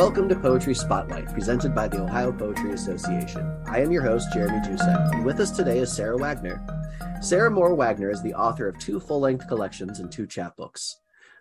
Welcome to Poetry Spotlight, presented by the Ohio Poetry Association. I am your host, Jeremy Jusek, and with us today is Sarah Wagner. Sarah Moore Wagner is the author of two full length collections and two chapbooks.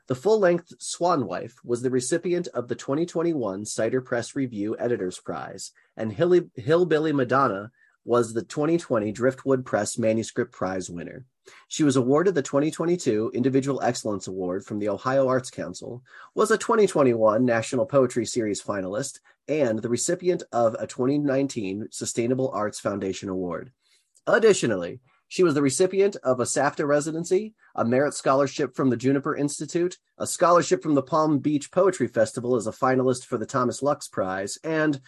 The full length Swan Wife was the recipient of the 2021 Cider Press Review Editors Prize, and Hillbilly Madonna was the 2020 Driftwood Press Manuscript Prize winner. She was awarded the 2022 Individual Excellence Award from the Ohio Arts Council, was a 2021 National Poetry Series finalist, and the recipient of a 2019 Sustainable Arts Foundation Award. Additionally, she was the recipient of a SAFTA residency, a merit scholarship from the Juniper Institute, a scholarship from the Palm Beach Poetry Festival as a finalist for the Thomas Lux Prize, and,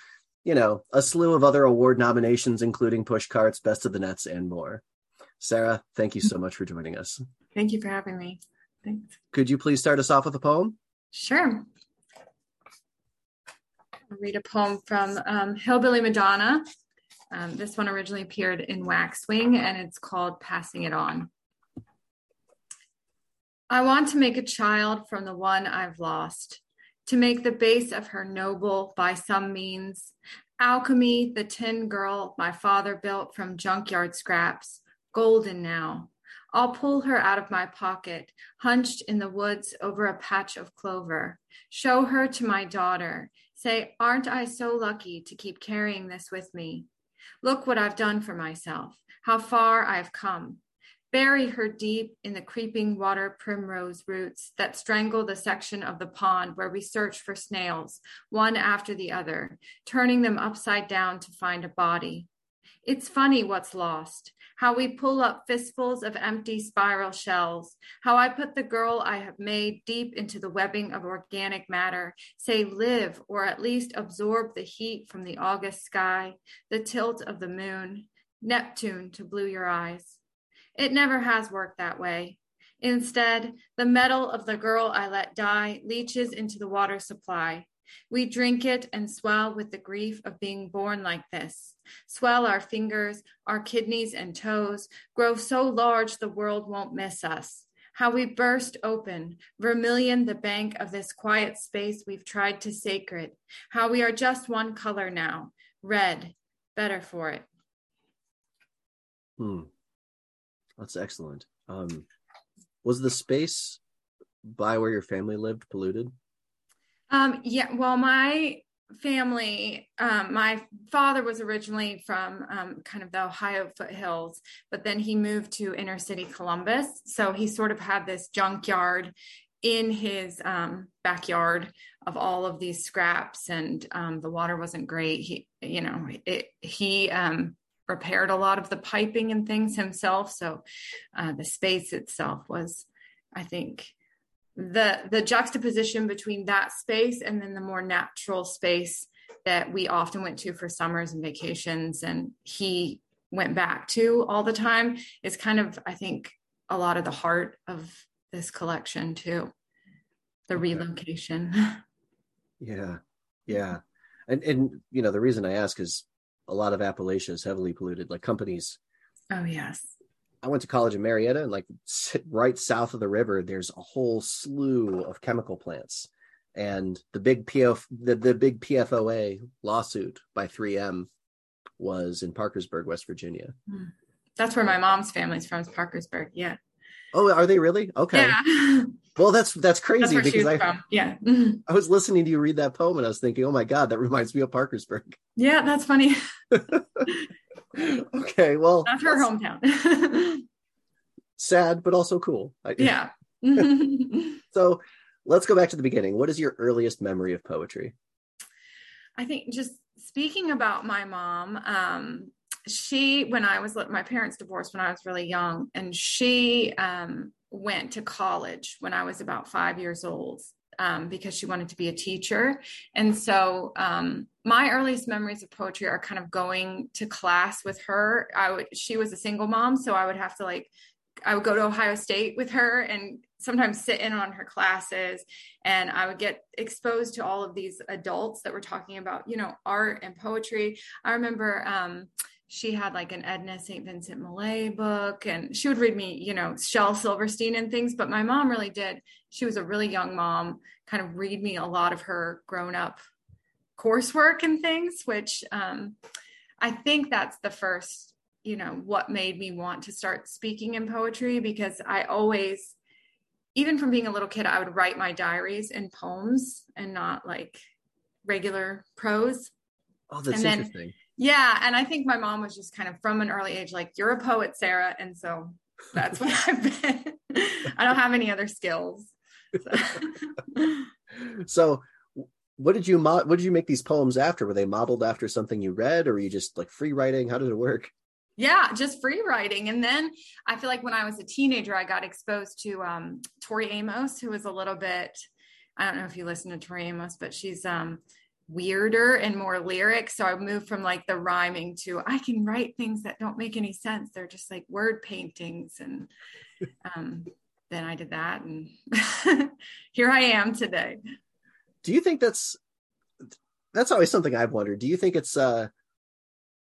you know, a slew of other award nominations, including Pushcart's Best of the Nets and more. Sarah, thank you so much for joining us. Thank you for having me. Thanks. Could you please start us off with a poem? Sure. I'll read a poem from um, Hillbilly Madonna. Um, this one originally appeared in Waxwing and it's called Passing It On. I want to make a child from the one I've lost, to make the base of her noble by some means. Alchemy, the tin girl my father built from junkyard scraps, golden now. I'll pull her out of my pocket, hunched in the woods over a patch of clover. Show her to my daughter. Say, aren't I so lucky to keep carrying this with me? Look what I've done for myself, how far I've come. Bury her deep in the creeping water primrose roots that strangle the section of the pond where we search for snails, one after the other, turning them upside down to find a body. It's funny what's lost how we pull up fistfuls of empty spiral shells, how I put the girl I have made deep into the webbing of organic matter, say live or at least absorb the heat from the August sky, the tilt of the moon, Neptune to blue your eyes. It never has worked that way. Instead, the metal of the girl I let die leaches into the water supply, we drink it and swell with the grief of being born like this. Swell our fingers, our kidneys and toes, grow so large the world won't miss us. How we burst open, vermilion the bank of this quiet space we've tried to sacred. How we are just one color now, red, better for it. Hmm. That's excellent. Um, was the space by where your family lived polluted? Um, yeah, well, my family, um, my father was originally from um, kind of the Ohio foothills, but then he moved to inner city Columbus. So he sort of had this junkyard in his um, backyard of all of these scraps, and um, the water wasn't great. He, you know, it, he um, repaired a lot of the piping and things himself. So uh, the space itself was, I think, the the juxtaposition between that space and then the more natural space that we often went to for summers and vacations and he went back to all the time is kind of i think a lot of the heart of this collection too. The relocation. Yeah. Yeah. And and you know the reason i ask is a lot of appalachia is heavily polluted like companies oh yes I went to college in Marietta, and like right south of the river, there's a whole slew of chemical plants. And the big PF, the, the big PFOA lawsuit by 3M was in Parkersburg, West Virginia. Hmm. That's where my mom's family's from, is Parkersburg. Yeah. Oh, are they really? Okay. Yeah. Well, that's that's crazy that's because I from. yeah I was listening to you read that poem and I was thinking, oh my god, that reminds me of Parkersburg. Yeah, that's funny. okay, well, that's her hometown. sad, but also cool. Yeah. so let's go back to the beginning. What is your earliest memory of poetry? I think just speaking about my mom, um, she, when I was, my parents divorced when I was really young, and she um, went to college when I was about five years old um, because she wanted to be a teacher. And so um, my earliest memories of poetry are kind of going to class with her. I would, she was a single mom, so I would have to like, I would go to Ohio State with her and sometimes sit in on her classes and I would get exposed to all of these adults that were talking about, you know, art and poetry. I remember um, she had like an Edna St. Vincent Millay book and she would read me, you know, Shel Silverstein and things. But my mom really did. She was a really young mom, kind of read me a lot of her grown up coursework and things, which um, I think that's the first, you know, what made me want to start speaking in poetry because I always, even from being a little kid, I would write my diaries in poems and not like regular prose. Oh, that's then, interesting. Yeah. And I think my mom was just kind of from an early age, like, you're a poet, Sarah. And so that's what I've been. I don't have any other skills. So. so what did you what did you make these poems after? Were they modeled after something you read, or were you just like free writing? How did it work? Yeah, just free writing. And then I feel like when I was a teenager, I got exposed to um, Tori Amos, who was a little bit. I don't know if you listen to Tori Amos, but she's um, weirder and more lyric. So I moved from like the rhyming to I can write things that don't make any sense. They're just like word paintings. And um, then I did that. And here I am today do you think that's that's always something I've wondered. Do you think it's uh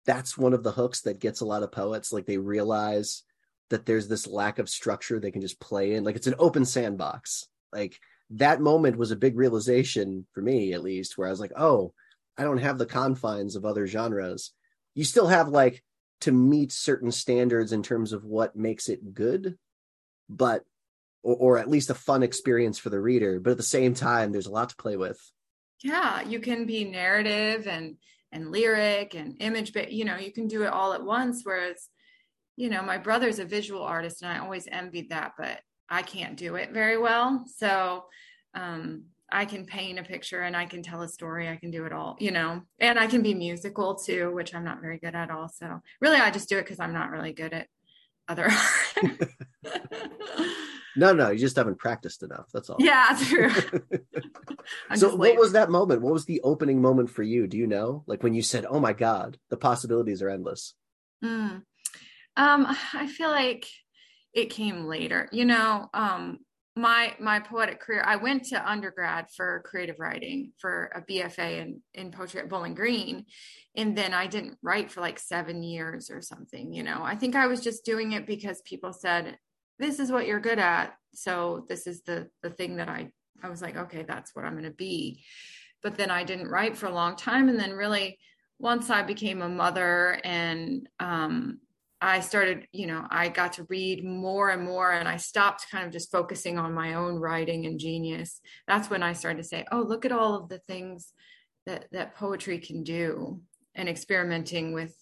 that's one of the hooks that gets a lot of poets like they realize that there's this lack of structure they can just play in like it's an open sandbox. Like that moment was a big realization for me at least where I was like, "Oh, I don't have the confines of other genres." You still have like to meet certain standards in terms of what makes it good, but or, or at least a fun experience for the reader. But at the same time, there's a lot to play with. Yeah, you can be narrative and and lyric and image, but you know, you can do it all at once. Whereas, you know, my brother's a visual artist, and I always envied that, but I can't do it very well. So um, I can paint a picture and I can tell a story. I can do it all, you know, and I can be musical too, which I'm not very good at all. So Really, I just do it because I'm not really good at other No, no, you just haven't practiced enough. That's all. Yeah, true. so, what was that moment? What was the opening moment for you? Do you know? Like when you said, "Oh my God, the possibilities are endless." Mm. Um, I feel like it came later. You know, um, my my poetic career. I went to undergrad for creative writing for a BFA in in poetry at Bowling Green, and then I didn't write for like seven years or something. You know, I think I was just doing it because people said this is what you're good at so this is the the thing that i i was like okay that's what i'm going to be but then i didn't write for a long time and then really once i became a mother and um I started, you know, I got to read more and more, and I stopped kind of just focusing on my own writing and genius. That's when I started to say, "Oh, look at all of the things that that poetry can do," and experimenting with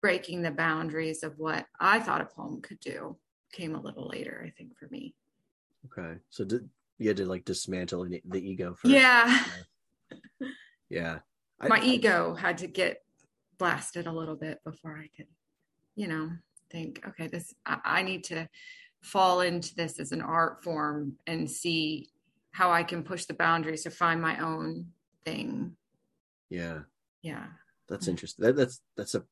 breaking the boundaries of what I thought a poem could do came a little later, I think, for me. Okay. So did you had to like dismantle the ego first? Yeah. Yeah. My I, ego had to get blasted a little bit before I could, you know, think, okay, this, I, I need to fall into this as an art form and see how I can push the boundaries to find my own thing. Yeah. Yeah. That's interesting. That, that's, that's a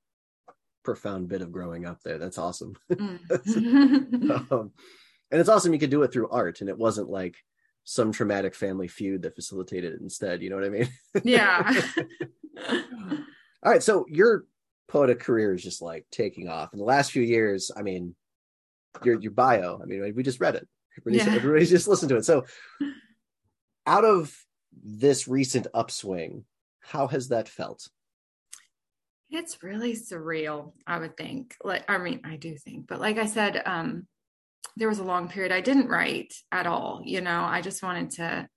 profound bit of growing up there. That's awesome. Mm. um, and it's awesome you could do it through art and it wasn't like some traumatic family feud that facilitated it instead. You know what I mean? yeah. All right. So your poetic career is just like taking off. In the last few years, I mean, your your bio, I mean, we just read it. Everybody's, yeah. everybody's just listened to it. So out of this recent upswing, how has that felt? It's really surreal, I would think. Like, I mean, I do think, but like I said, um, there was a long period I didn't write at all. You know, I just wanted to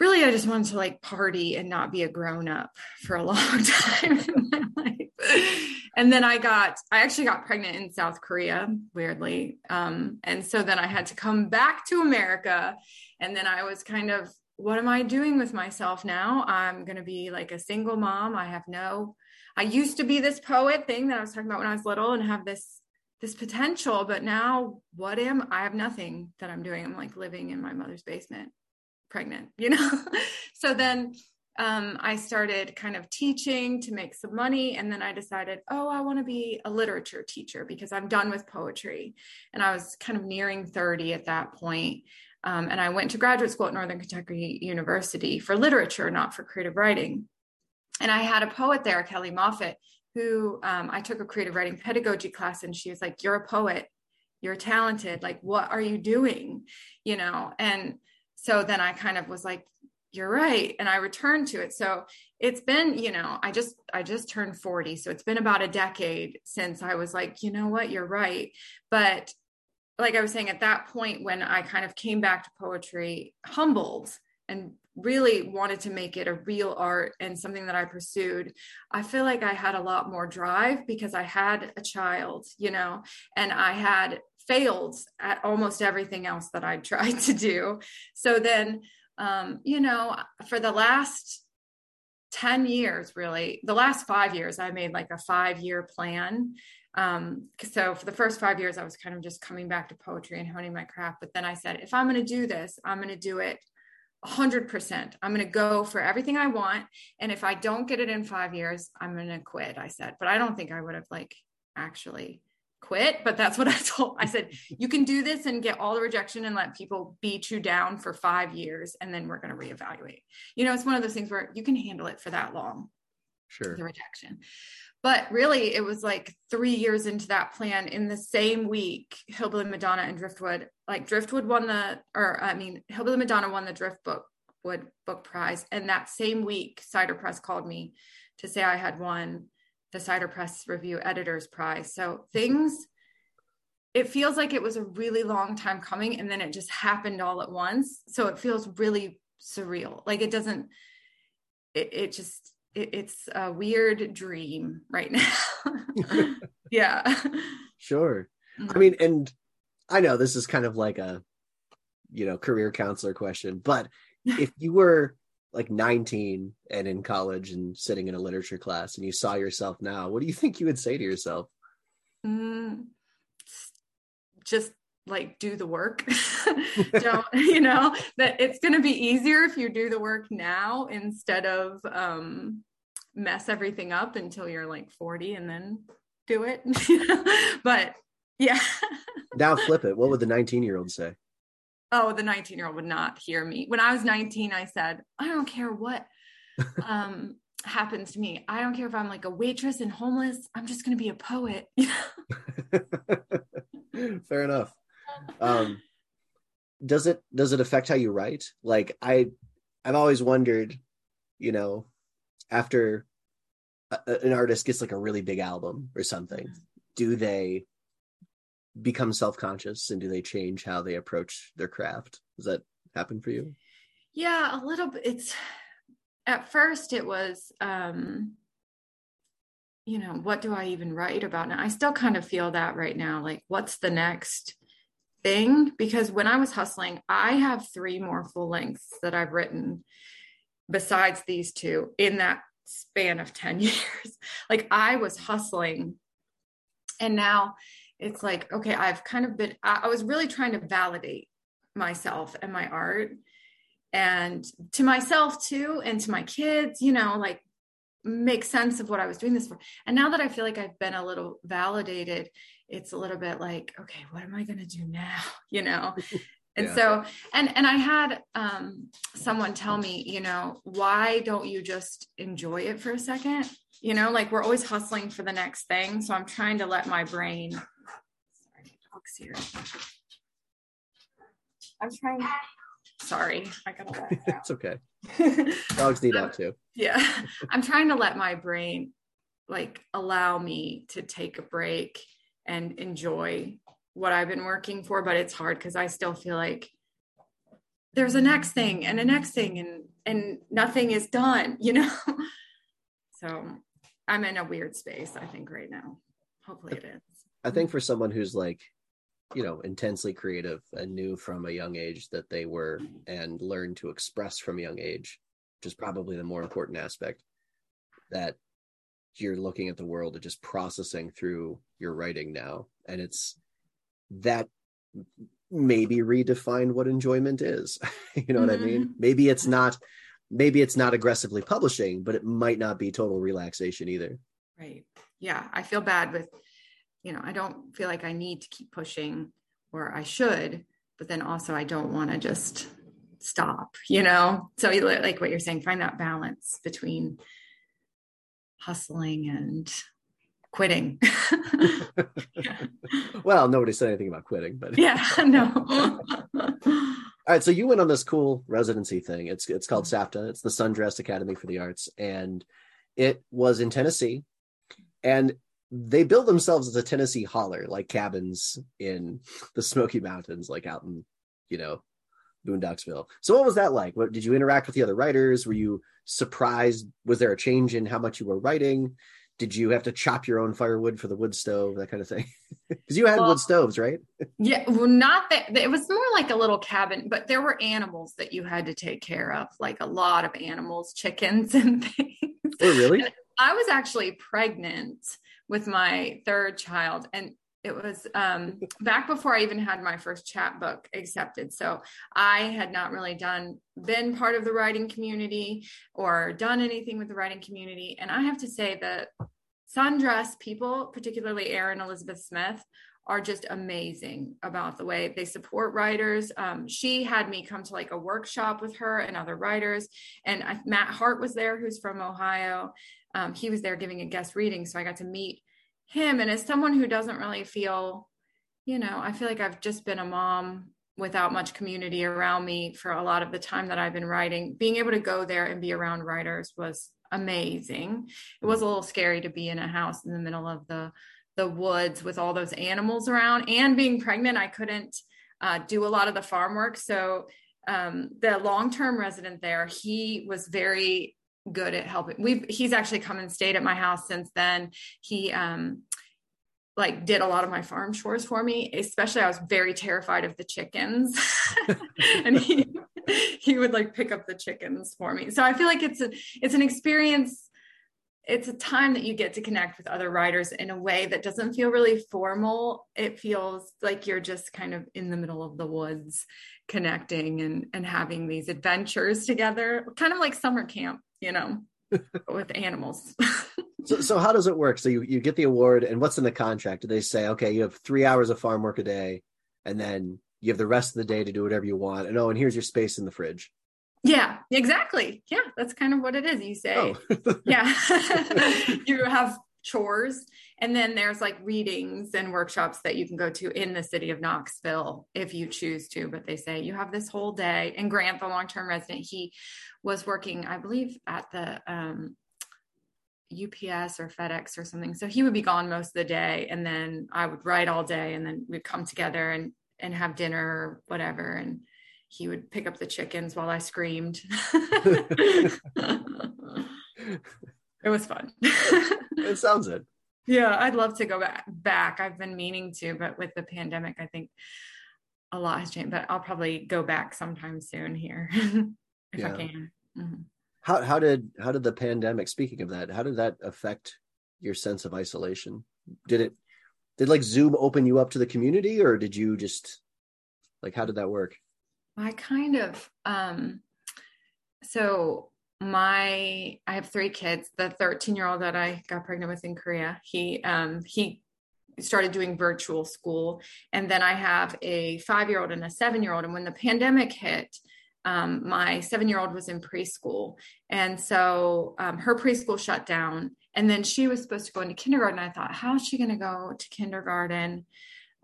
really, I just wanted to like party and not be a grown up for a long time in my life. And then I got, I actually got pregnant in South Korea, weirdly. Um, and so then I had to come back to America. And then I was kind of, what am I doing with myself now? I'm going to be like a single mom. I have no I used to be this poet thing that I was talking about when I was little and have this this potential, but now what am I have nothing that I'm doing. I'm like living in my mother's basement, pregnant, you know? so then um, I started kind of teaching to make some money. And then I decided, oh, I want to be a literature teacher because I'm done with poetry. And I was kind of nearing 30 at that point. Um, and I went to graduate school at Northern Kentucky University for literature, not for creative writing and I had a poet there, Kelly Moffett, who um, I took a creative writing pedagogy class, and she was like, "You're a poet, you're talented. Like, what are you doing?" You know, and so then I kind of was like, you're right and i returned to it. So it's been you know i just i just turned 40 so it's been about a decade since i was like you know what? You're right. But like i was saying at that point when i kind of came back to poetry humbled and really wanted to make it a real art and something that i pursued i feel like i had a lot more drive because i had a child you know and i had failed at almost everything else that i tried to do so then um, you know, for the last 10 years, really, the last five years, I made like a five year plan. Um, so for the first five years, I was kind of just coming back to poetry and honing my craft. But then I said, if I'm going to do this, I'm going to do it 100%. I'm going to go for everything I want. And if I don't get it in five years, I'm going to quit, I said. But I don't think I would have like actually quit, but that's what I told. I said, you can do this and get all the rejection and let people beat you down for five years, and then we're going to reevaluate. You know, it's one of those things where you can handle it for that long. Sure. The rejection. But really, it was like three years into that plan. In the same week, Hillbilly Madonna and Driftwood, like Driftwood won the, or I mean, Hillbilly Madonna won the Driftwood Book Prize, and that same week, Cider Press called me to say I had won the Cider Press Review Editors Prize. So things, it feels like it was a really long time coming and then it just happened all at once. So it feels really surreal. Like it doesn't, it, it just, it, it's a weird dream right now. yeah. Sure. Mm-hmm. I mean, and I know this is kind of like a, you know, career counselor question, but if you were like 19 and in college and sitting in a literature class and you saw yourself now, what do you think you would say to yourself? Mm, just like do the work. Don't, you know, that it's going to be easier if you do the work now instead of um, mess everything up until you're like 40 and then do it. but yeah. now flip it. What would the 19 year old say? oh the 19 year old would not hear me when i was 19 i said i don't care what um, happens to me i don't care if i'm like a waitress and homeless i'm just going to be a poet fair enough um, does it does it affect how you write? Like i i've always wondered you know after a, an artist gets like a really big album or something do they become self-conscious and do they change how they approach their craft? Does that happen for you? Yeah a little bit it's at first it was um you know what do i even write about now? I still kind of feel that right now like what's the next thing because when i was hustling i have three more full lengths that i've written besides these two in that span of 10 years. Like i was hustling and now it's like okay i've kind of been I, I was really trying to validate myself and my art and to myself too and to my kids you know like make sense of what i was doing this for. And now that i feel like i've been a little validated it's a little bit like okay what am i going to do now you know and yeah. so and and i had um someone tell me you know why don't you just enjoy it for a second you know like we're always hustling for the next thing so i'm trying to let my brain dog's here. I'm trying. Sorry, I gotta let. it's okay. Dogs need out too. Yeah, I'm trying to let my brain like allow me to take a break and enjoy what I've been working for, but it's hard because I still feel like there's a next thing and a next thing and and nothing is done, you know. so I'm in a weird space, I think, right now. Hopefully it is. I think for someone who's like you know intensely creative and knew from a young age that they were and learned to express from a young age which is probably the more important aspect that you're looking at the world and just processing through your writing now and it's that maybe redefine what enjoyment is you know mm-hmm. what i mean mm-hmm. maybe it's not maybe it's not aggressively publishing but it might not be total relaxation either right yeah i feel bad with you know, I don't feel like I need to keep pushing or I should, but then also I don't want to just stop, you know? So like what you're saying, find that balance between hustling and quitting. Well, nobody said anything about quitting, but yeah, no. All right, so you went on this cool residency thing. It's it's called mm-hmm. SAFTA. It's the Sundress Academy for the Arts, and it was in Tennessee. And they build themselves as a Tennessee holler, like cabins in the Smoky Mountains, like out in, you know, Boondocksville. So what was that like? What did you interact with the other writers? Were you surprised? Was there a change in how much you were writing? Did you have to chop your own firewood for the wood stove, that kind of thing? Because you had well, wood stoves, right? yeah, well, not that. It was more like a little cabin, but there were animals that you had to take care of, like a lot of animals, chickens and things. Oh, really? I was actually pregnant with my third child and it was um, back before I even had my first chapbook accepted. So I had not really done, been part of the writing community or done anything with the writing community. And I have to say that Sundress people, particularly Erin Elizabeth Smith, are just amazing about the way they support writers. Um, she had me come to like a workshop with her and other writers. And I, Matt Hart was there, who's from Ohio um, he was there giving a guest reading. So I got to meet him. And as someone who doesn't really feel, you know, I feel like I've just been a mom without much community around me for a lot of the time that I've been writing. Being able to go there and be around writers was amazing. It was a little scary to be in a house in the middle of the the woods with all those animals around and being pregnant I couldn't uh, do a lot of the farm work so um, the long-term resident there he was very good at helping. We've he's actually come and stayed at my house since then. He um like did a lot of my farm chores for me. Especially I was very terrified of the chickens. and he he would like pick up the chickens for me. So I feel like it's a it's an experience it's a time that you get to connect with other writers in a way that doesn't feel really formal. It feels like you're just kind of in the middle of the woods connecting and and having these adventures together, kind of like summer camp you know, with animals. so, so how does it work? So you, you get the award and what's in the contract? Do they say, okay, you have three hours of farm work a day and then you have the rest of the day to do whatever you want. And oh, and here's your space in the fridge. Yeah, exactly. Yeah, that's kind of what it is. You say, oh. yeah, you have chores and then there's like readings and workshops that you can go to in the city of Knoxville if you choose to. But they say you have this whole day. And Grant, the long term resident, he was working, I believe, at the um, UPS or FedEx or something. So he would be gone most of the day. And then I would write all day and then we'd come together and, and have dinner or whatever. And he would pick up the chickens while I screamed. it was fun. it sounds it yeah i'd love to go back back i've been meaning to but with the pandemic i think a lot has changed but i'll probably go back sometime soon here if yeah. i can mm-hmm. how, how did how did the pandemic speaking of that how did that affect your sense of isolation did it did like zoom open you up to the community or did you just like how did that work i kind of um so my I have three kids. The 13 year old that I got pregnant with in Korea, he um he started doing virtual school, and then I have a five year old and a seven year old. And when the pandemic hit, um, my seven year old was in preschool, and so um, her preschool shut down. And then she was supposed to go into kindergarten. I thought, how is she going to go to kindergarten?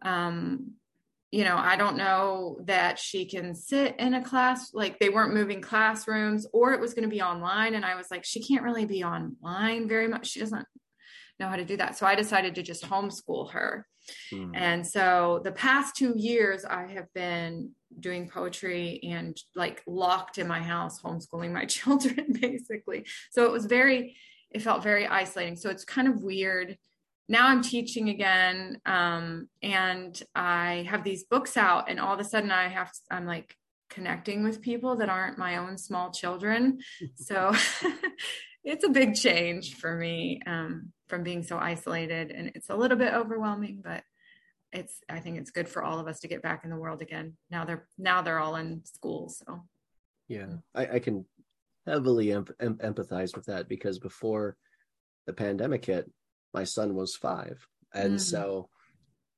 Um, you know, I don't know that she can sit in a class, like they weren't moving classrooms or it was going to be online. And I was like, she can't really be online very much. She doesn't know how to do that. So I decided to just homeschool her. Mm. And so the past two years, I have been doing poetry and like locked in my house, homeschooling my children, basically. So it was very, it felt very isolating. So it's kind of weird now I'm teaching again, um, and I have these books out, and all of a sudden I have to, I'm like connecting with people that aren't my own small children. so it's a big change for me um, from being so isolated, and it's a little bit overwhelming, but it's I think it's good for all of us to get back in the world again. Now they're now they're all in school, so yeah, I, I can heavily em- em- empathize with that because before the pandemic hit my son was five. And mm. so,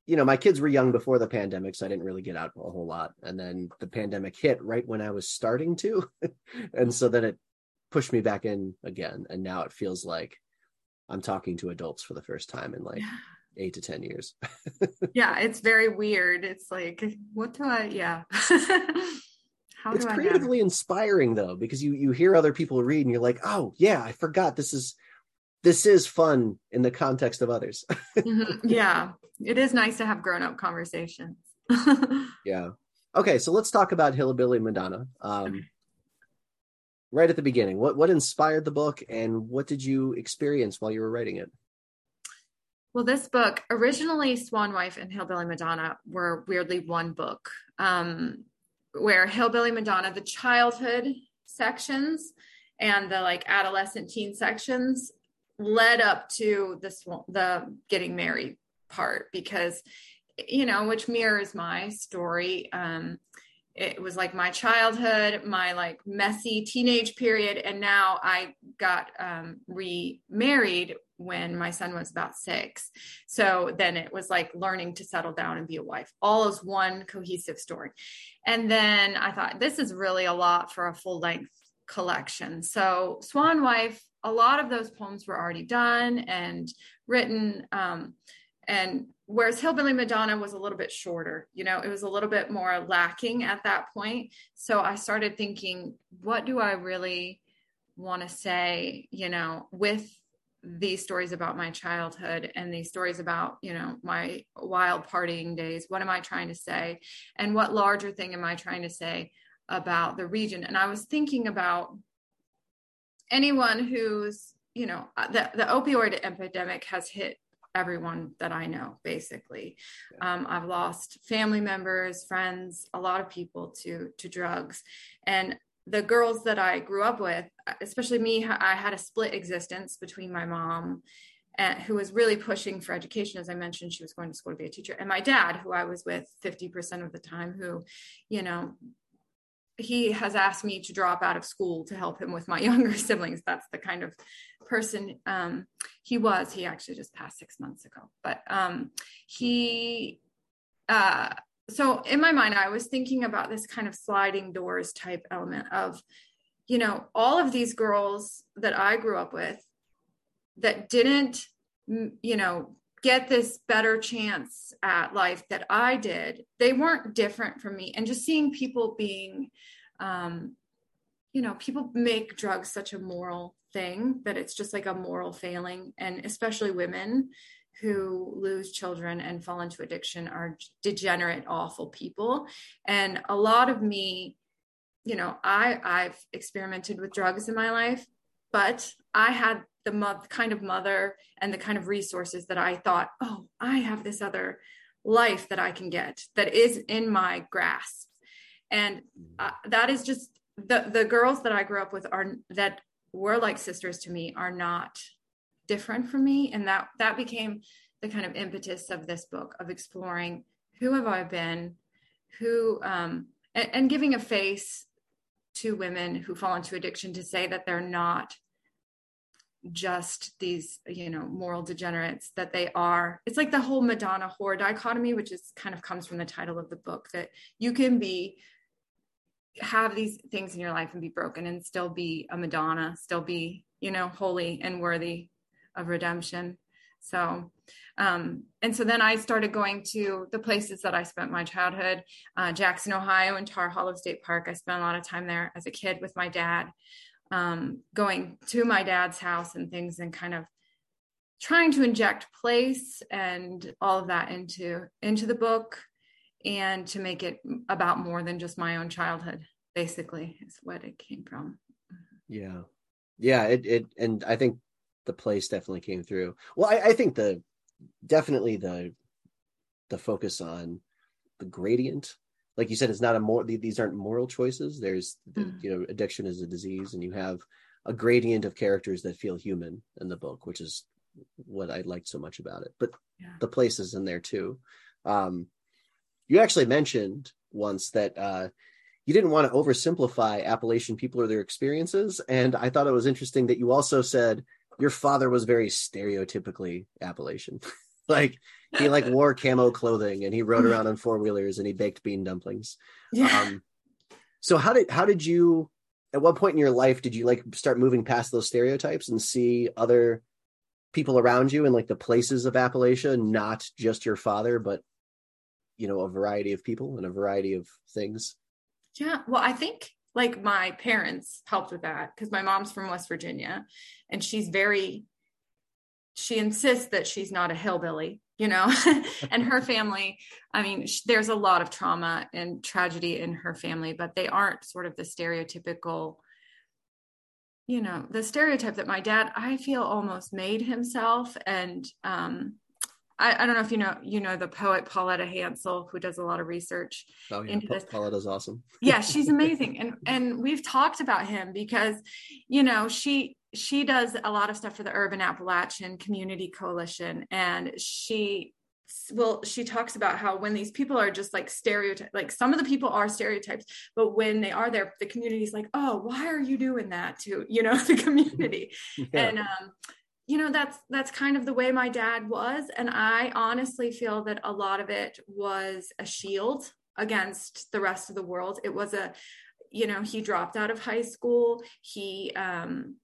you know, my kids were young before the pandemic, so I didn't really get out a whole lot. And then the pandemic hit right when I was starting to. and so then it pushed me back in again. And now it feels like I'm talking to adults for the first time in like yeah. eight to 10 years. yeah, it's very weird. It's like, what do I, yeah. How it's do I know? creatively inspiring though because you you hear other people read and you're like oh yeah i forgot this is this is fun in the context of others. Mhm. Yeah, it is nice to have grown up conversations. yeah. Okay so let's talk about hillbilly madonna. Um right at the beginning what what inspired the book and what did you experience while you were writing it? Well, this book originally, Swan Wife and Hillbilly Madonna were weirdly one book, um, where Hillbilly Madonna, the childhood sections and the like adolescent teen sections, led up to this the getting married part because, you know, which mirrors my story. Um, it was like my childhood, my like messy teenage period, and now I got um, remarried when my son was about six. So then it was like learning to settle down and be a wife, all as one cohesive story. And then I thought this is really a lot for a full length collection. So Swan Wife, a lot of those poems were already done and written. Um, and whereas Hillbilly Madonna was a little bit shorter, you know, it was a little bit more lacking at that point. So I started thinking, what do I really want to say, you know, with these stories about my childhood and these stories about, you know, my wild partying days? What am I trying to say? And what larger thing am I trying to say about the region? And I was thinking about anyone who's, you know, uh, the, the opioid epidemic has hit everyone that I know, basically. Um, I've lost family members, friends, a lot of people to to drugs, and the girls that I grew up with, uh, especially me, I had a split existence between my mom. And who was really pushing for education. As I mentioned, she was going to school to be a teacher. And my dad, who I was with 50% of the time, who, you know, he has asked me to drop out of school to help him with my younger siblings. That's the kind of person um, he was. He actually just passed six months ago, but um, he. Uh, so in my mind, I was thinking about this kind of sliding doors type element of, you know, all of these girls that I grew up with that didn't, you know, get this better chance at life that I did. They weren't different from me, and just seeing people being um, you know, people make drugs such a moral thing that it's just like a moral failing. And especially women who lose children and fall into addiction are degenerate, awful people. And a lot of me, you know, I I've experimented with drugs in my life, but I had the mo- kind of mother and the kind of resources that I thought, oh, I have this other life that I can get that is in my grasp. And uh, that is just the the girls that I grew up with are that were like sisters to me are not different from me. And that that became the kind of impetus of this book of exploring who have I been who um and, and giving a face to women who fall into addiction to say that they're not just these you know moral degenerates that they are. It's like the whole madonna whore dichotomy which is kind of comes from the title of the book that you can be have these things in your life and be broken and still be a madonna still be you know holy and worthy of redemption. So um and so then i started going to the places that i spent my childhood uh, jackson ohio and tar hollow state park. I spent a lot of time there as a kid with my dad um, going to my dad's house and things and kind of trying to inject place and all of that into into the book and to make it about more than just my own childhood basically is what it came from. Yeah. Yeah it, it and i think the place definitely came through. Well I, I think the definitely the the focus on the gradient like you said it's not a more these aren't moral choices there's Mm. you know addiction is a disease and you have a gradient of characters that feel human in the book which is what i liked so much about it but Yeah. the places in there too um you actually mentioned once that uh you didn't want to oversimplify Appalachian people or their experiences. And I thought it was interesting that you also said your father was very stereotypically Appalachian. like he like wore camo clothing and he rode around on four wheelers and he baked bean dumplings. yeah Um, so how did how did you at what point in your life did you like start moving past those stereotypes and see other people around you and like the places of Appalachia, not just your father, but you know, a variety of people and a variety of things? Yeah. Well, I think like my parents helped with that because my mom's from West Virginia and she's very, she insists that she's not a hillbilly, you know, and her family, I mean, sh- there's a lot of trauma and tragedy in her family, but they aren't sort of the stereotypical, you know, the stereotype that my dad, I feel almost made himself. And, um, I, I, don't know if you know you know the poet Pauletta Hansel who does a lot of research oh, yeah. into this. Pauletta's awesome. yeah, she's amazing, and and we've talked about him because you know she she does a lot of stuff for the Urban Appalachian Community Coalition, and she well she talks about how when these people are just like stereotype like some of the people are stereotypes but when they are there the community is like oh why are you doing that to you know the community? Yeah. and um you know that's that's kind of the way my dad was and i honestly feel that a lot of it was a shield against the rest of the world. It was a you know he dropped out of high school. He um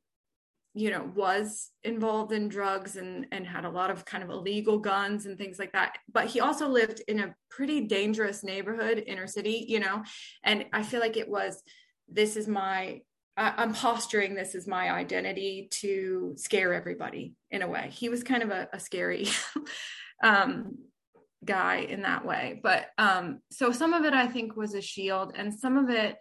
you know was involved in drugs and and had a lot of kind of illegal guns and things like that but he also lived in a pretty dangerous neighborhood inner city you know and i feel like it was this is my I'm posturing this as my identity to scare everybody in a way. He was kind of a, a scary um, guy in that way. But um, so some of it I think was a shield, and some of it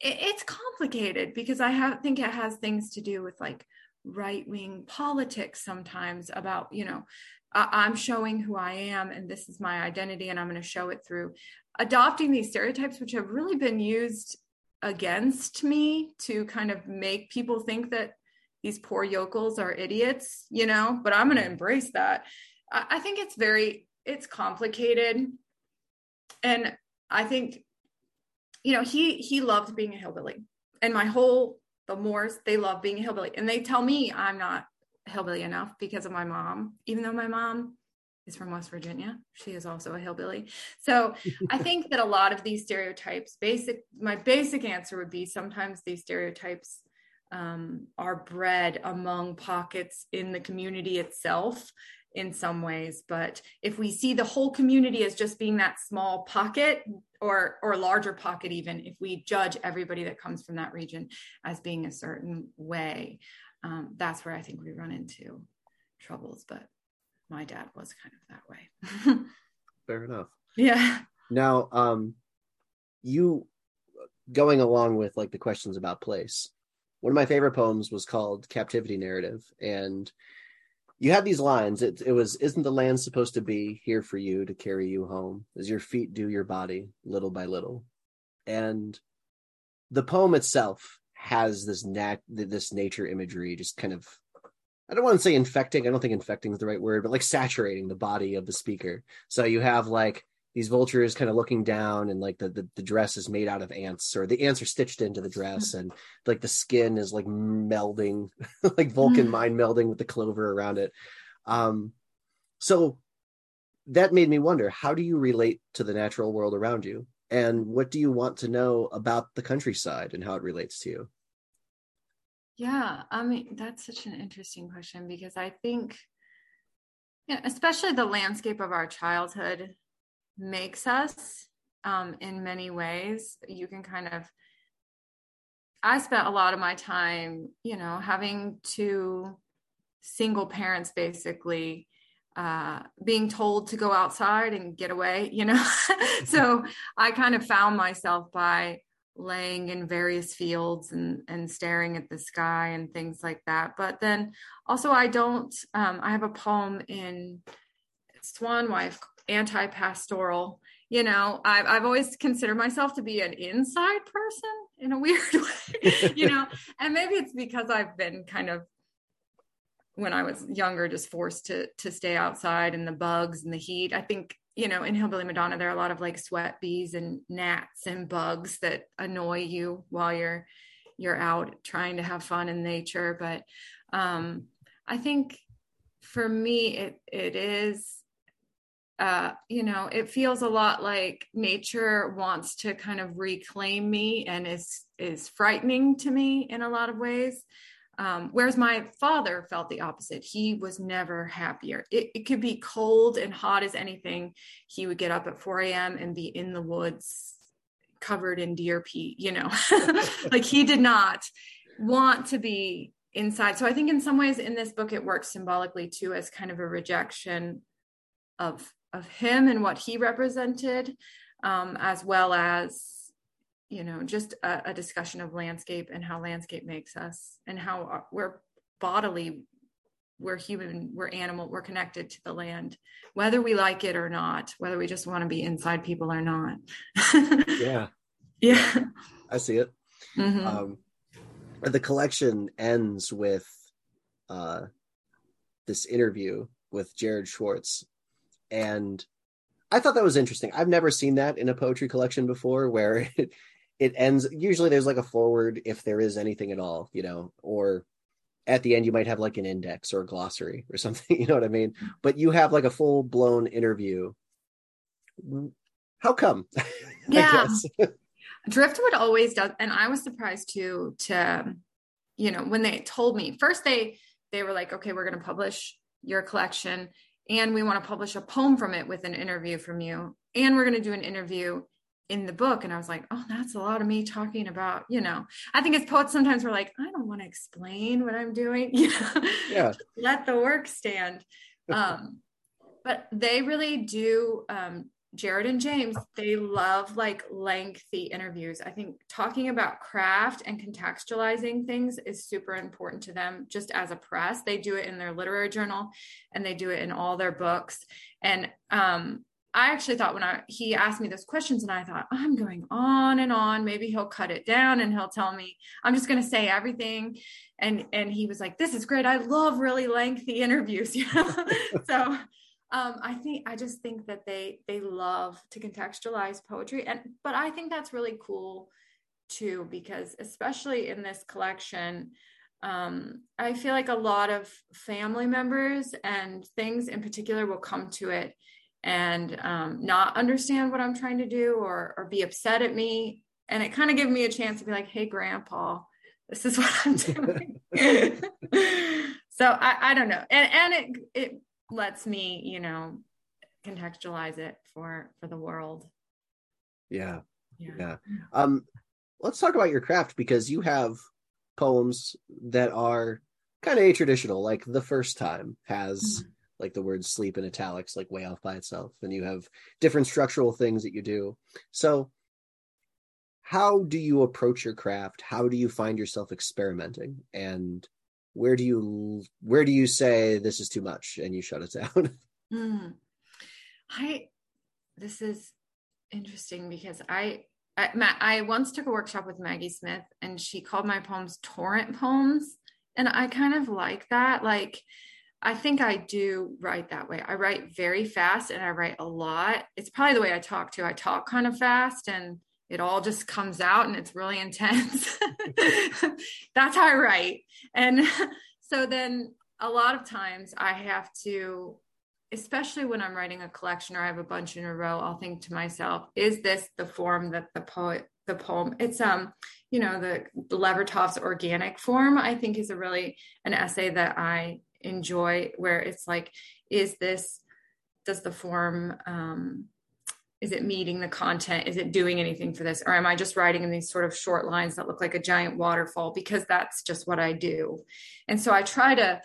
it's complicated because I have, think it has things to do with like right wing politics sometimes about, you know, I'm showing who I am and this is my identity and I'm going to show it through adopting these stereotypes, which have really been used against me to kind of make people think that these poor yokels are idiots, you know, but I'm going to embrace that. I think it's very, it's complicated. And I think, you know, he, he loved being a hillbilly and my whole, the Moores, they love being a hillbilly and they tell me I'm not hillbilly enough because of my mom, even though my mom is from West Virginia. She is also a hillbilly. So I think that a lot of these stereotypes, basic, my basic answer would be sometimes these stereotypes um, are bred among pockets in the community itself in some ways. But if we see the whole community as just being that small pocket or or larger pocket, even if we judge everybody that comes from that region as being a certain way, um, that's where I think we run into troubles. But my dad was kind of that way. Fair enough. Yeah. Now, um, you going along with like the questions about place. One of my favorite poems was called Captivity Narrative, and you had these lines. It, it was, "Isn't the land supposed to be here for you to carry you home, as your feet do your body, little by little?" And the poem itself has this nat this nature imagery, just kind of I don't want to say infecting. I don't think infecting is the right word, but like saturating the body of the speaker. So you have like these vultures kind of looking down and like the, the, the dress is made out of ants or the ants are stitched into the dress and like the skin is like melding like vulcan mm. mind melding with the clover around it. Um so that made me wonder how do you relate to the natural world around you? And what do you want to know about the countryside and how it relates to you? Yeah, I mean, that's such an interesting question because I think, yeah, especially the landscape of our childhood makes us um, in many ways. You can kind of, I spent a lot of my time, you know, having two single parents basically uh, being told to go outside and get away, you know. so I kind of found myself by laying in various fields and and staring at the sky and things like that but then also i don't um, i have a poem in swan wife anti-pastoral. You know I've, I've always considered myself to be an inside person in a weird way you know? And maybe it's because i've been kind of when i was younger just forced to to stay outside and the bugs and the heat. I think you know, in Hillbilly Madonna, there are a lot of like sweat bees and gnats and bugs that annoy you while you're you're out trying to have fun in nature. But um, I think for me, it it is, uh, you know, it feels a lot like nature wants to kind of reclaim me and is is frightening to me in a lot of ways. Um, whereas my father felt the opposite. He was never happier. It, it, could be cold and hot as anything. He would get up at 4 a.m. and be in the woods, covered in deer pee, you know, like he did not want to be inside. So I think in some ways in this book, it works symbolically too, as kind of a rejection of, of him and what he represented, um, as well as, you know, just a, a discussion of landscape and how landscape makes us and how uh, we're bodily we're human, we're animal, we're connected to the land, whether we like it or not, whether we just want to be inside people or not. yeah. Yeah. I see it. Mm-hmm. Um, the collection ends with uh, this interview with Jerrod Schwarz. And I thought that was interesting. I've never seen that in a poetry collection before where it, it ends. Usually there's like a foreword if there is anything at all, you know, or at the end you might have like an index or a glossary or something you know what i mean? But you have like a full blown interview how come? Yeah. driftwood always does and i was surprised too to you know when they told me first they they were like okay we're going to publish your collection and we want to publish a poem from it with an interview from you. And we're going to do an interview in the book. And i was like oh that's a lot of me talking about you know. I think as poets sometimes we're like i don't want to explain what i'm doing you know? Yeah. Let the work stand. Um but they really do um jerrod and james they love like lengthy interviews. I think talking about craft and contextualizing things is super important to them just as a press. They do it in their literary journal and they do it in all their books. And um I actually thought when I he asked me those questions and I thought I'm going on and on. Maybe he'll cut it down and he'll tell me I'm just going to say everything. And and he was like this is great. I love really lengthy interviews you know? So um, I think I just think that they they love to contextualize poetry and but I think that's really cool too because especially in this collection um, I feel like a lot of family members and things in particular will come to it and um, not understand what I'm trying to do or, or be upset at me. And it kind of gave me a chance to be like, hey, grandpa, this is what I'm doing. so I, I don't know. And, and it, it lets me, you know, contextualize it for, for the world. Yeah. Yeah. yeah. Um, let's talk about your craft because you have poems that are kind of a traditional, like the first time has mm-hmm like the word sleep in italics like way off by itself and you have different structural things that you do so how do you approach your craft how do you find yourself experimenting and where do you where do you say this is too much and you shut it down mm. i this is interesting because i I, Matt, I once took a workshop with Maggie Smith and she called my poems torrent poems. And I kind of like that. Like I think I do write that way. I write very fast and I write a lot. It's probably the way I talk too. I talk kind of fast and it all just comes out and it's really intense. That's how I write. And so then a lot of times I have to, especially when I'm writing a collection or I have a bunch in a row, I'll think to myself, is this the form that the poet the poem it's um you know the, levertov's organic form i think is a really an essay that i enjoy where it's like is this does the form um is it meeting the content is it doing anything for this or am i just writing in these sort of short lines that look like a giant waterfall because that's just what i do and so i try to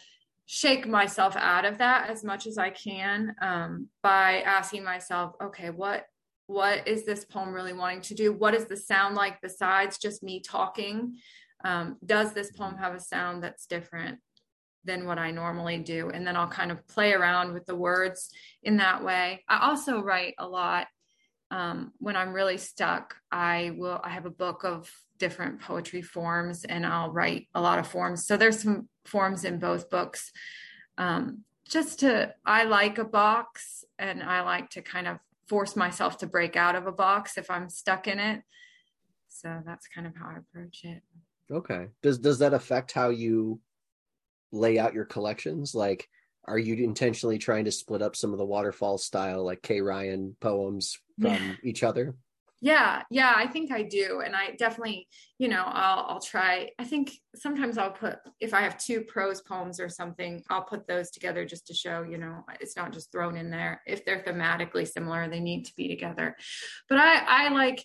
shake myself out of that as much as i can um, by asking myself okay what what is this poem really wanting to do what does the sound like besides just me talking um, does this poem have a sound that's different than what I normally do. And then I'll kind of play around with the words in that way. I also write a lot. Um, when I'm really stuck, I will, I have a book of different poetry forms and I'll write a lot of forms. So there's some forms in both books. Um, just to, I like a box and I like to kind of force myself to break out of a box if I'm stuck in it. So that's kind of how I approach it. Okay. Does does that affect how you lay out your collections? Like, are you intentionally trying to split up some of the waterfall style, like Kay Ryan poems from yeah. each other? Yeah, yeah, I think I do, and I definitely, you know, I'll I'll try. I think sometimes I'll put if I have two prose poems or something, I'll put those together just to show, you know, it's not just thrown in there. If they're thematically similar, they need to be together. But I I like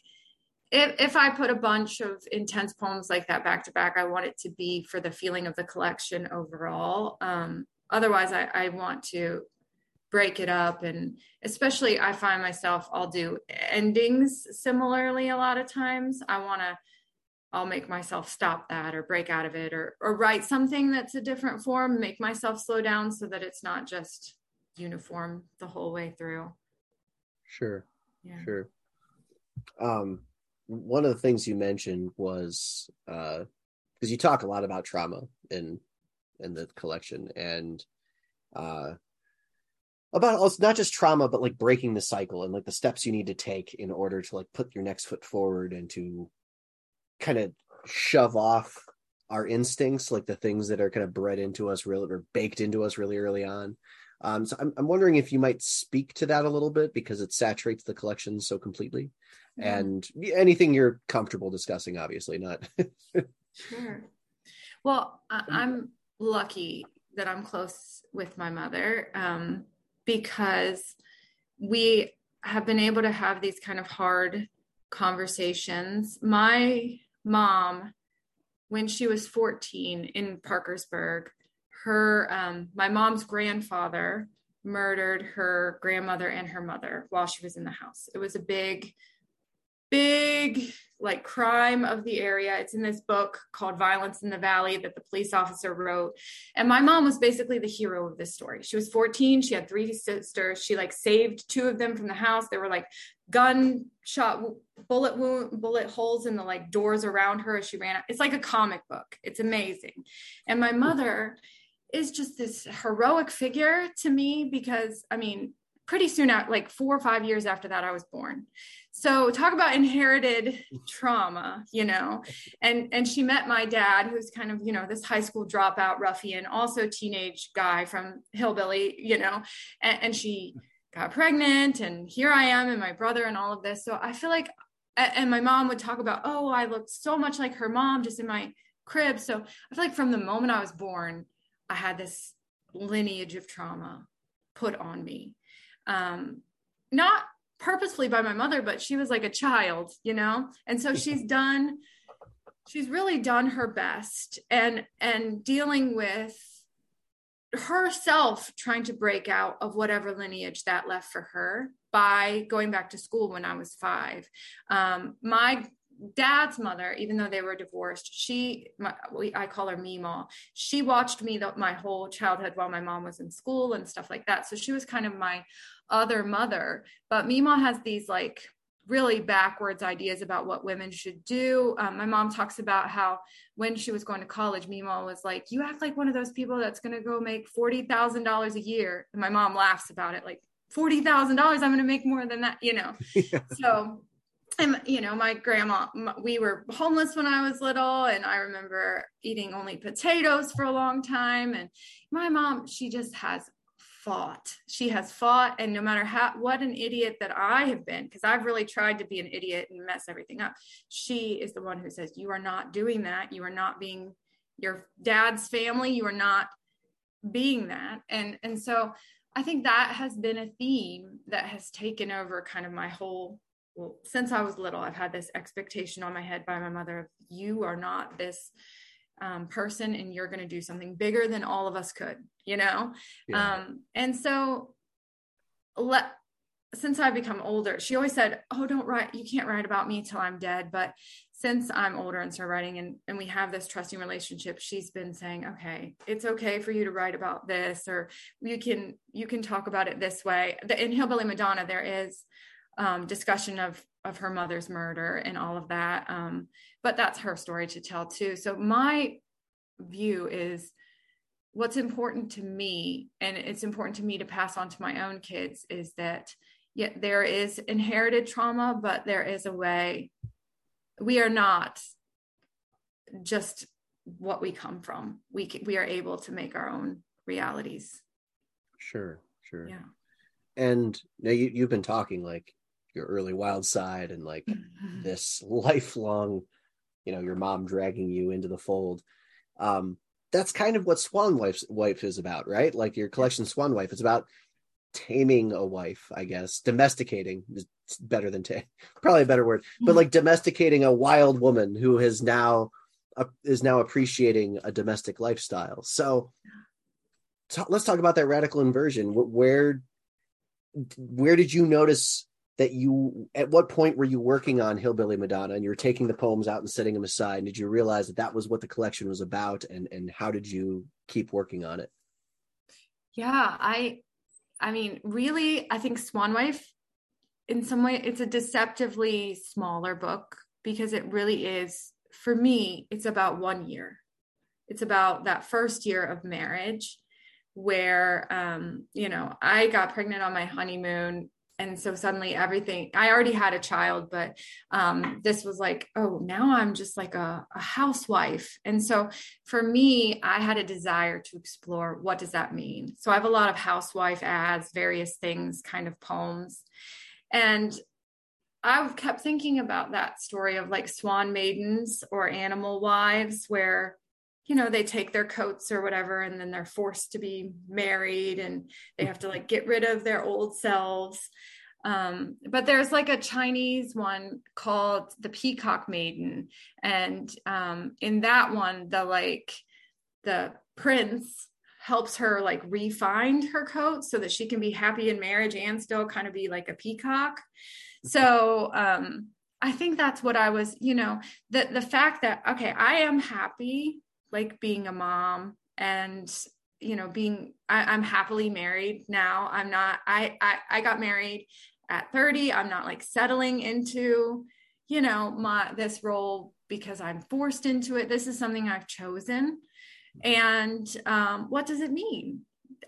if if I put a bunch of intense poems like that back to back, I want it to be for the feeling of the collection overall. Um, otherwise, I, I want to break it up, and especially I find myself I'll do endings similarly a lot of times. I want to I'll make myself stop that or break out of it or or write something that's a different form, make myself slow down so that it's not just uniform the whole way through. Sure. Yeah. Sure. Um one of the things you mentioned was uh because you talk a lot about trauma in in the collection and uh about also not just trauma but like breaking the cycle and like the steps you need to take in order to like put your next foot forward and to kind of shove off our instincts, like the things that are kind of bred into us, really or baked into us really early on. Um, so I'm, I'm wondering if you might speak to that a little bit because it saturates the collection so completely. And anything you're comfortable discussing, obviously not. sure. Well, I, I'm lucky that I'm close with my mother um, because we have been able to have these kind of hard conversations. My mom when she was 14 in Parkersburg. Her, um, my mom's grandfather murdered her grandmother and her mother while she was in the house. It was a big, big like crime of the area. It's in this book called Violence in the Valley that the police officer wrote. And my mom was basically the hero of this story. She was 14. She had three sisters. She like saved two of them from the house. They were like gunshot bullet wound bullet holes in the like doors around her as she ran it's like a comic book it's amazing and my mother is just this heroic figure to me because i mean pretty soon out like four or five years after that i was born so talk about inherited trauma you know and and she met my dad who's kind of you know this high school dropout ruffian also teenage guy from hillbilly you know and, and she got pregnant and here I am and my brother and all of this. So I feel like, and my mom would talk about, oh, I looked so much like her mom just in my crib. So I feel like from the moment I was born, I had this lineage of trauma put on me. Um, not purposefully by my mother, but she was like a child, you know? And so she's done, she's really done her best and, and dealing with herself trying to break out of whatever lineage that left for her by going back to school when I was five. Um, my dad's mother, even though they were divorced, she, my, I call her Mima, She watched me the, my whole childhood while my mom was in school and stuff like that. So she was kind of my other mother. But Mima has these like really backwards ideas about what women should do. Um, my mom talks about how when she was going to college, Mima was like, "You act like one of those people that's going to go make forty thousand dollars a year." And my mom laughs about it, like forty thousand dollars. I'm going to make more than that, you know. Yeah. So, and you know, my grandma, we were homeless when I was little, and I remember eating only potatoes for a long time. And my mom, she just has fought. She has fought, and no matter how what an idiot that I have been, because I've really tried to be an idiot and mess everything up. She is the one who says, "You are not doing that. You are not being your dad's family. You are not being that." And and so I think that has been a theme that has taken over kind of my whole. Well, since I was little, I've had this expectation on my head by my mother of you are not this um, person and you're going to do something bigger than all of us could you know yeah. um, and so let since i've become older she always said oh don't write you can't write about me till i'm dead but since i'm older and start writing and, and we have this trusting relationship she's been saying okay it's okay for you to write about this or you can you can talk about it this way in hillbilly madonna there is um, discussion of of her mother's murder and all of that. Um, but that's her story to tell too. So my view is what's important to me and it's important to me to pass on to my own kids is that yeah there is inherited trauma but there is a way. We are not just what we come from. We we are able to make our own realities. Sure sure. Yeah. And now you, you've been talking like your early wild side and like mm-hmm. this lifelong you know your mom dragging you into the fold um that's kind of what swan wife's wife is about right like your collection swan wife it's about taming a wife, I guess. Domesticating is better than ta- probably a better word, but like domesticating a wild woman who has now uh, is now appreciating a domestic lifestyle. So t- let's talk about that radical inversion. Where where did you notice that you at what point were you working on hillbilly madonna and you were taking the poems out and setting them aside? And did you realize that that was what the collection was about and and how did you keep working on it? Yeah i i mean really i think swan wife in some way it's a deceptively smaller book because it really is for me it's about one year. It's about that first year of marriage where um you know i got pregnant on my honeymoon and so suddenly everything i already had a child but um, this was like oh now i'm just like a, a, housewife. And so for me i had a desire to explore what does that mean? So i have a lot of housewife ads various things kind of poems. And i've kept thinking about that story of like swan maidens or animal wives where you know they take their coats or whatever and then they're forced to be married and they have to like get rid of their old selves. Um, but there's like a chinese one called the peacock maiden and um, in that one the like the prince helps her like refine her coat so that she can be happy in marriage and still kind of be like a peacock. So um i think that's what i was you know the the fact that okay i am happy like being a mom and you know being I, am happily married now. I'm not I, I i got married at 30 i'm not like settling into you know my this role because i'm forced into it. This is something i've chosen. And um, what does it mean?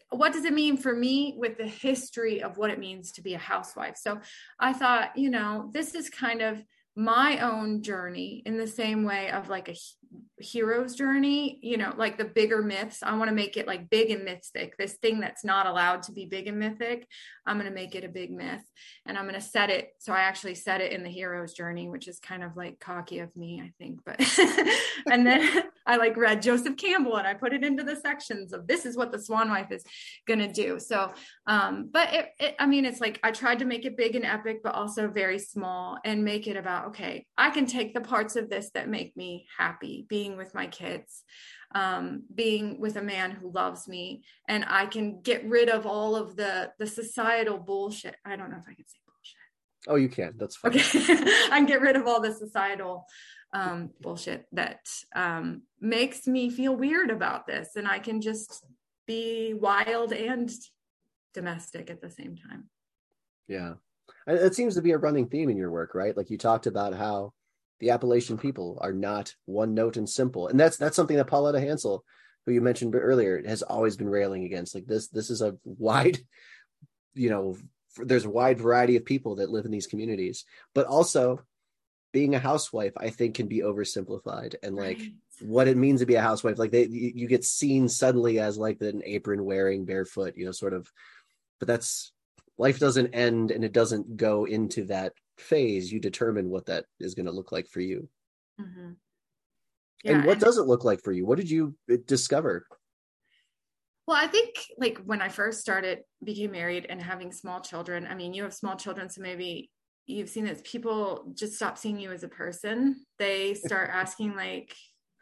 What does it mean for me with the history of what it means to be a housewife? So i thought you know this is kind of my own journey in the same way of like a hero's journey you know like the bigger myths i want to make it like big and mythic this thing that's not allowed to be big and mythic i'm going to make it a big myth. And i'm going to set it so i actually set it in the hero's journey which is kind of like cocky of me i think but and then i like read joseph campbell and i put it into the sections of this is what the swan wife is going to do. So um but it, it i mean it's like i tried to make it big and epic but also very small and make it about okay i can take the parts of this that make me happy being being with my kids, um, being with a man who loves me, and I can get rid of all of the the societal bullshit. I don't know if I can say bullshit. Oh, you can. That's fine. Okay, I can get rid of all the societal um, bullshit that um, makes me feel weird about this, and I can just be wild and domestic at the same time. Yeah. It seems to be a running theme in your work, right? Like you talked about how the Appalachian people are not one note and simple, and that's that's something that Pauletta Hansel, who you mentioned earlier, has always been railing against. Like this, this is a wide, you know, there's a wide variety of people that live in these communities, but also being a housewife, I think, can be oversimplified and like. Right. What it means to be a housewife, like they, you get seen suddenly as like an apron wearing, barefoot, you know, sort of. But that's life doesn't end, and it doesn't go into that phase, you determine what that is going to look like for you. Mm-hmm. Yeah, and what and- does it look like for you? What did you uh, discover? Well, I think like when I first started, became married and having small children, I mean, you have small children, so maybe you've seen this people just stop seeing you as a person. They start asking like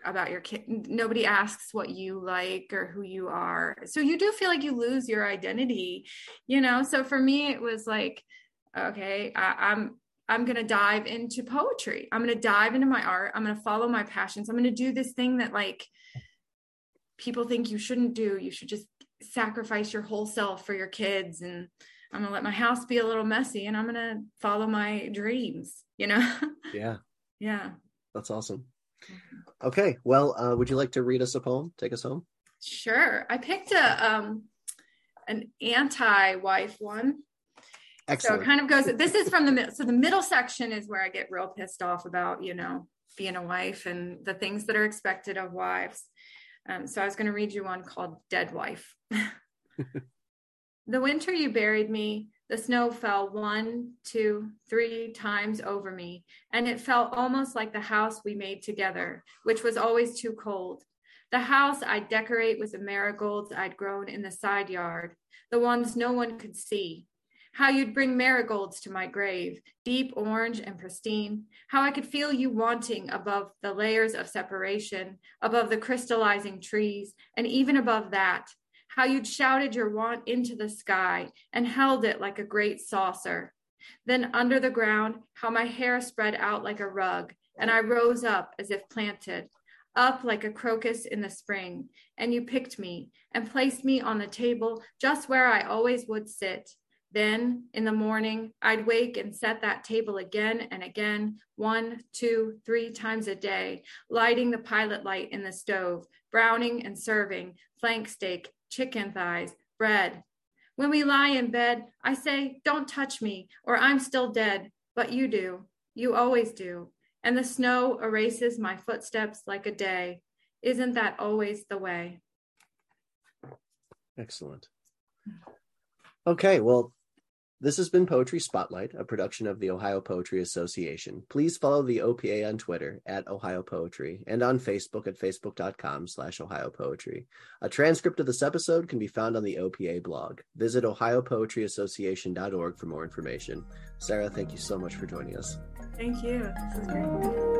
about your kid. Nobody asks what you like or who you are. So you do feel like you lose your identity, you know? So for me, it was like, okay, I, I'm I'm going to dive into poetry. I'm going to dive into my art. I'm going to follow my passions. I'm going to do this thing that like people think you shouldn't do. You should just sacrifice your whole self for your kids and I'm going to let my house be a little messy and I'm going to follow my dreams, you know? Yeah. yeah. That's awesome. Mm-hmm. Okay. Well, uh, would you like to read us a poem? Take us home. Sure. I picked a um an anti-wife one. Excellent. So it kind of goes, this is from the middle. So the middle section is where I get real pissed off about, you know, being a wife and the things that are expected of wives. Um, so I was going to read you one called Dead Wife. the winter you buried me, the snow fell one, two, three times over me, and it felt almost like the house we made together, which was always too cold. The house I'd decorate with the marigolds I'd grown in the side yard, the ones no one could see. How you'd bring marigolds to my grave, deep orange and pristine. How I could feel you wanting above the layers of separation, above the crystallizing trees, and even above that. How you'd shouted your want into the sky and held it like a great saucer. Then under the ground, how my hair spread out like a rug, and I rose up as if planted, up like a crocus in the spring, and you picked me and placed me on the table just where I always would sit. Then in the morning, I'd wake and set that table again and again, one, two, three times a day, lighting the pilot light in the stove, browning and serving, flank steak, chicken thighs, bread. When we lie in bed, I say, Don't touch me, or I'm still dead. But you do. You always do and the snow erases my footsteps like a day. Isn't that always the way? Excellent. Okay, well, this has been Poetry Spotlight, a production of the Ohio Poetry Association. Please follow the OPA on Twitter at Ohio Poetry and on Facebook at facebook.com slash Ohio Poetry. A transcript of this episode can be found on the OPA blog. Visit ohiopoetryassociation.org for more information. Sarah, thank you so much for joining us. Thank you. This is great.